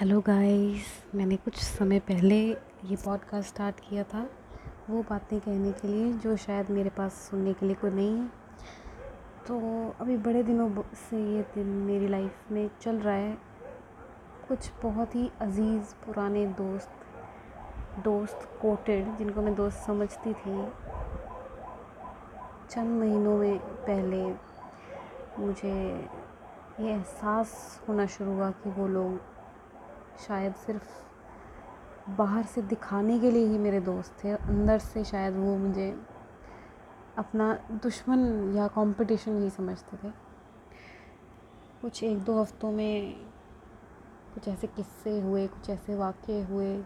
Hello guys मैंने कुछ समय पहले ये पॉडकास्ट स्टार्ट किया था। वो बातें कहने के लिए जो शायद मेरे पास सुनने के लिए कोई नहीं है। तो अभी बड़े दिनों से ये दिन मेरी लाइफ में चल रहा है। कुछ बहुत ही अज़ीज़ पुराने दोस्त दोस्त कोटेड जिनको मैं दोस्त समझती थी। चंद महीनों में पहले मुझे ये एहसास होना शुरू हुआ कि वो लोग शायद सिर्फ़ बाहर से दिखाने के लिए ही मेरे दोस्त थे। अंदर से शायद वो मुझे अपना दुश्मन या कंपटीशन ही समझते थे। कुछ एक दो हफ्तों में कुछ ऐसे किस्से हुए, कुछ ऐसे वाक़े हुए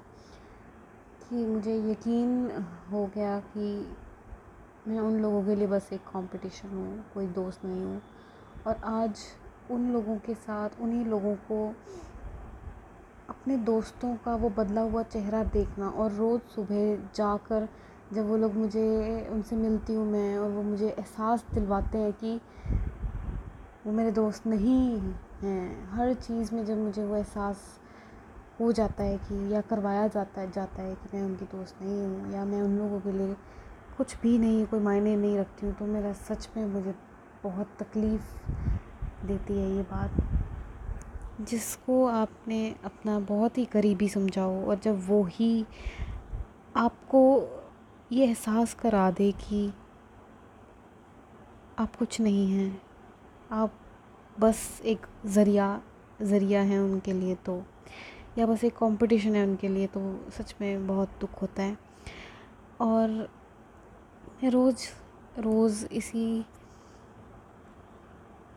कि मुझे यकीन हो गया कि मैं उन लोगों के लिए बस एक कंपटीशन हूँ, कोई दोस्त नहीं हूँ। और आज उन लोगों के साथ, उन्हीं लोगों को अपने दोस्तों का वो बदला हुआ चेहरा देखना और रोज़ सुबह जाकर जब वो लोग मुझे, उनसे मिलती हूँ मैं और वो मुझे एहसास दिलवाते हैं कि वो मेरे दोस्त नहीं हैं। हर चीज़ में जब मुझे वो एहसास हो जाता है कि, या करवाया जाता है जाता है कि मैं उनकी दोस्त नहीं हूँ या मैं उन लोगों के लिए कुछ भी नहीं, कोई मायने नहीं रखती हूँ तो मेरा सच में मुझे बहुत तकलीफ़ देती है ये बात। जिसको आपने अपना बहुत ही करीबी समझाओ और जब वो ही आपको ये एहसास करा दे कि आप कुछ नहीं हैं, आप बस एक ज़रिया ज़रिया हैं उनके लिए तो या बस एक कंपटीशन है उनके लिए तो सच में बहुत दुख होता है। और मैं रोज़ रोज़ इसी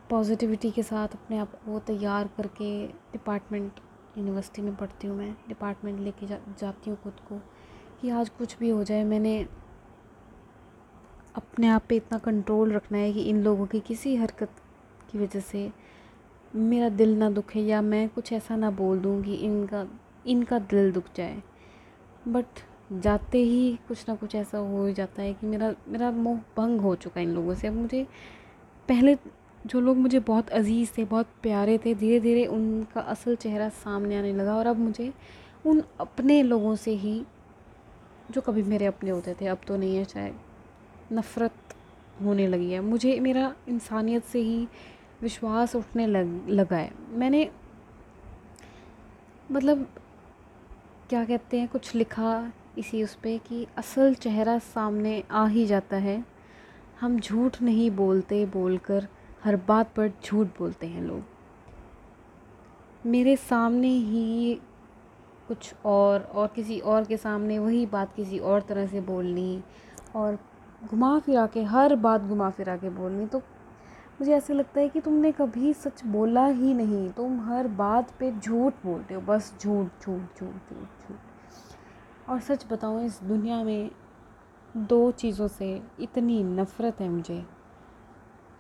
पॉजिटिविटी के साथ अपने आप को तैयार करके डिपार्टमेंट, यूनिवर्सिटी में पढ़ती हूँ मैं। डिपार्टमेंट लेके जा, जाती हूँ खुद को कि आज कुछ भी हो जाए, मैंने अपने आप पे इतना कंट्रोल रखना है कि इन लोगों की किसी हरकत की वजह से मेरा दिल ना दुखे या मैं कुछ ऐसा ना बोल दूँ कि इनका इनका दिल दुख जाए। बट जाते ही कुछ ना कुछ ऐसा हो जाता है कि मेरा मेरा मोह भंग हो चुका है इन लोगों से। अब मुझे पहले जो लोग मुझे बहुत अज़ीज़ थे, बहुत प्यारे थे धीरे धीरे उनका असल चेहरा सामने आने लगा और अब मुझे उन अपने लोगों से ही, जो कभी मेरे अपने होते थे, अब तो नहीं है, शायद नफ़रत होने लगी है। मुझे मेरा इंसानियत से ही विश्वास उठने लग, लगा है। मैंने मतलब क्या कहते हैं, कुछ लिखा इसी उस पर कि असल चेहरा सामने आ ही जाता है। हम झूठ नहीं बोलते बोलकर हर बात पर झूठ बोलते हैं लोग। मेरे सामने ही कुछ और और किसी और के सामने वही बात किसी और तरह से बोलनी और घुमा फिरा के, हर बात घुमा फिरा के बोलनी तो मुझे ऐसे लगता है कि तुमने कभी सच बोला ही नहीं। तुम हर बात पे झूठ बोलते हो, बस झूठ झूठ झूठ झूठ झूठ। और सच बताऊँ, इस दुनिया में दो चीज़ों से इतनी नफ़रत है मुझे।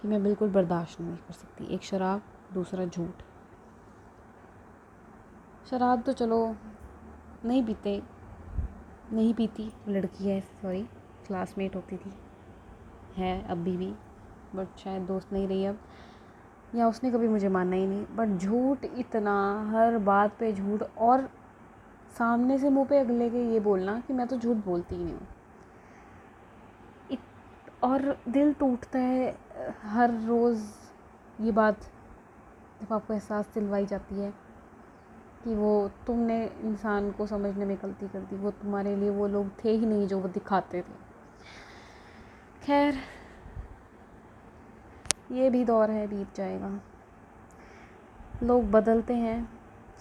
कि मैं बिल्कुल बर्दाश्त नहीं कर सकती। एक शराब, दूसरा झूठ। शराब तो चलो, नहीं पीते, नहीं पीती। लड़की है सॉरी क्लासमेट होती थी। है अभी भी बट शायद दोस्त नहीं रही अब। या उसने कभी मुझे माना ही नहीं। बट झूठ इतना, हर बात पे झूठ। और सामने से मुँह पे अगले के ये बोलना कि मैं तो झूठ बोलती ही नहीं हूँ। और दिल टूटता है हर रोज़ ये बात जब आपको एहसास दिलवाई जाती है कि वो तुमने इंसान को समझने में गलती कर दी, वो तुम्हारे लिए वो लोग थे ही नहीं जो वो दिखाते थे। खैर, ये भी दौर है, बीत जाएगा। लोग बदलते हैं,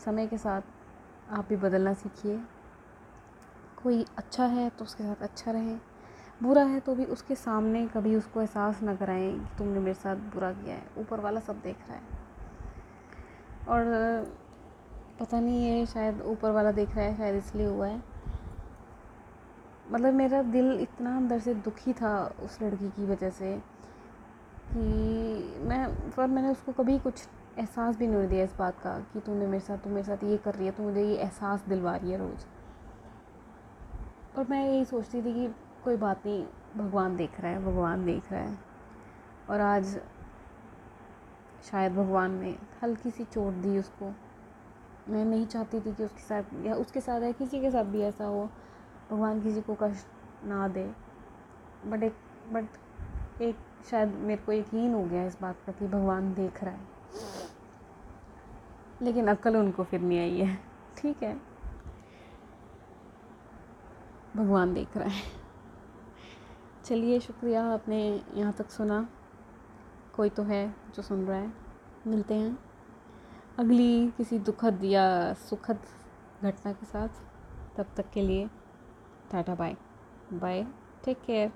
समय के साथ आप भी बदलना सीखिए। कोई अच्छा है तो उसके साथ अच्छा रहें। बुरा है तो भी उसके सामने कभी उसको एहसास ना कराएँ कि तुमने मेरे साथ बुरा किया है। ऊपर वाला सब देख रहा है। और, पता नहीं ये शायद ऊपर वाला देख रहा है, शायद इसलिए हुआ है। मतलब मेरा दिल इतना अंदर से दुखी था उस लड़की की वजह से कि मैं, पर मैंने उसको कभी कुछ एहसास भी नहीं दिया इस बात का कि तूने मेरे साथ, तू मेरे साथ ये कर रही है तो मुझे ये एहसास दिलवा रही है रोज़। और मैं यही सोचती थी कि कोई बात नहीं, भगवान देख रहा है, भगवान देख रहा है। और आज शायद भगवान ने हल्की सी चोट दी उसको। मैं नहीं चाहती थी कि उसके साथ, या उसके साथ या किसी के साथ भी ऐसा हो। भगवान किसी को कष्ट ना दे। बट एक बट एक, शायद मेरे को यकीन हो गया इस बात का कि भगवान देख रहा है। लेकिन अक्ल उनको फिर नहीं आई है। ठीक है? भगवान देख रहा है। चलिए, शुक्रिया आपने यहाँ तक सुना। कोई तो है जो सुन रहा है। मिलते हैं अगली किसी दुखद या सुखद घटना के साथ। तब तक के लिए tata, bye. Bye. Take care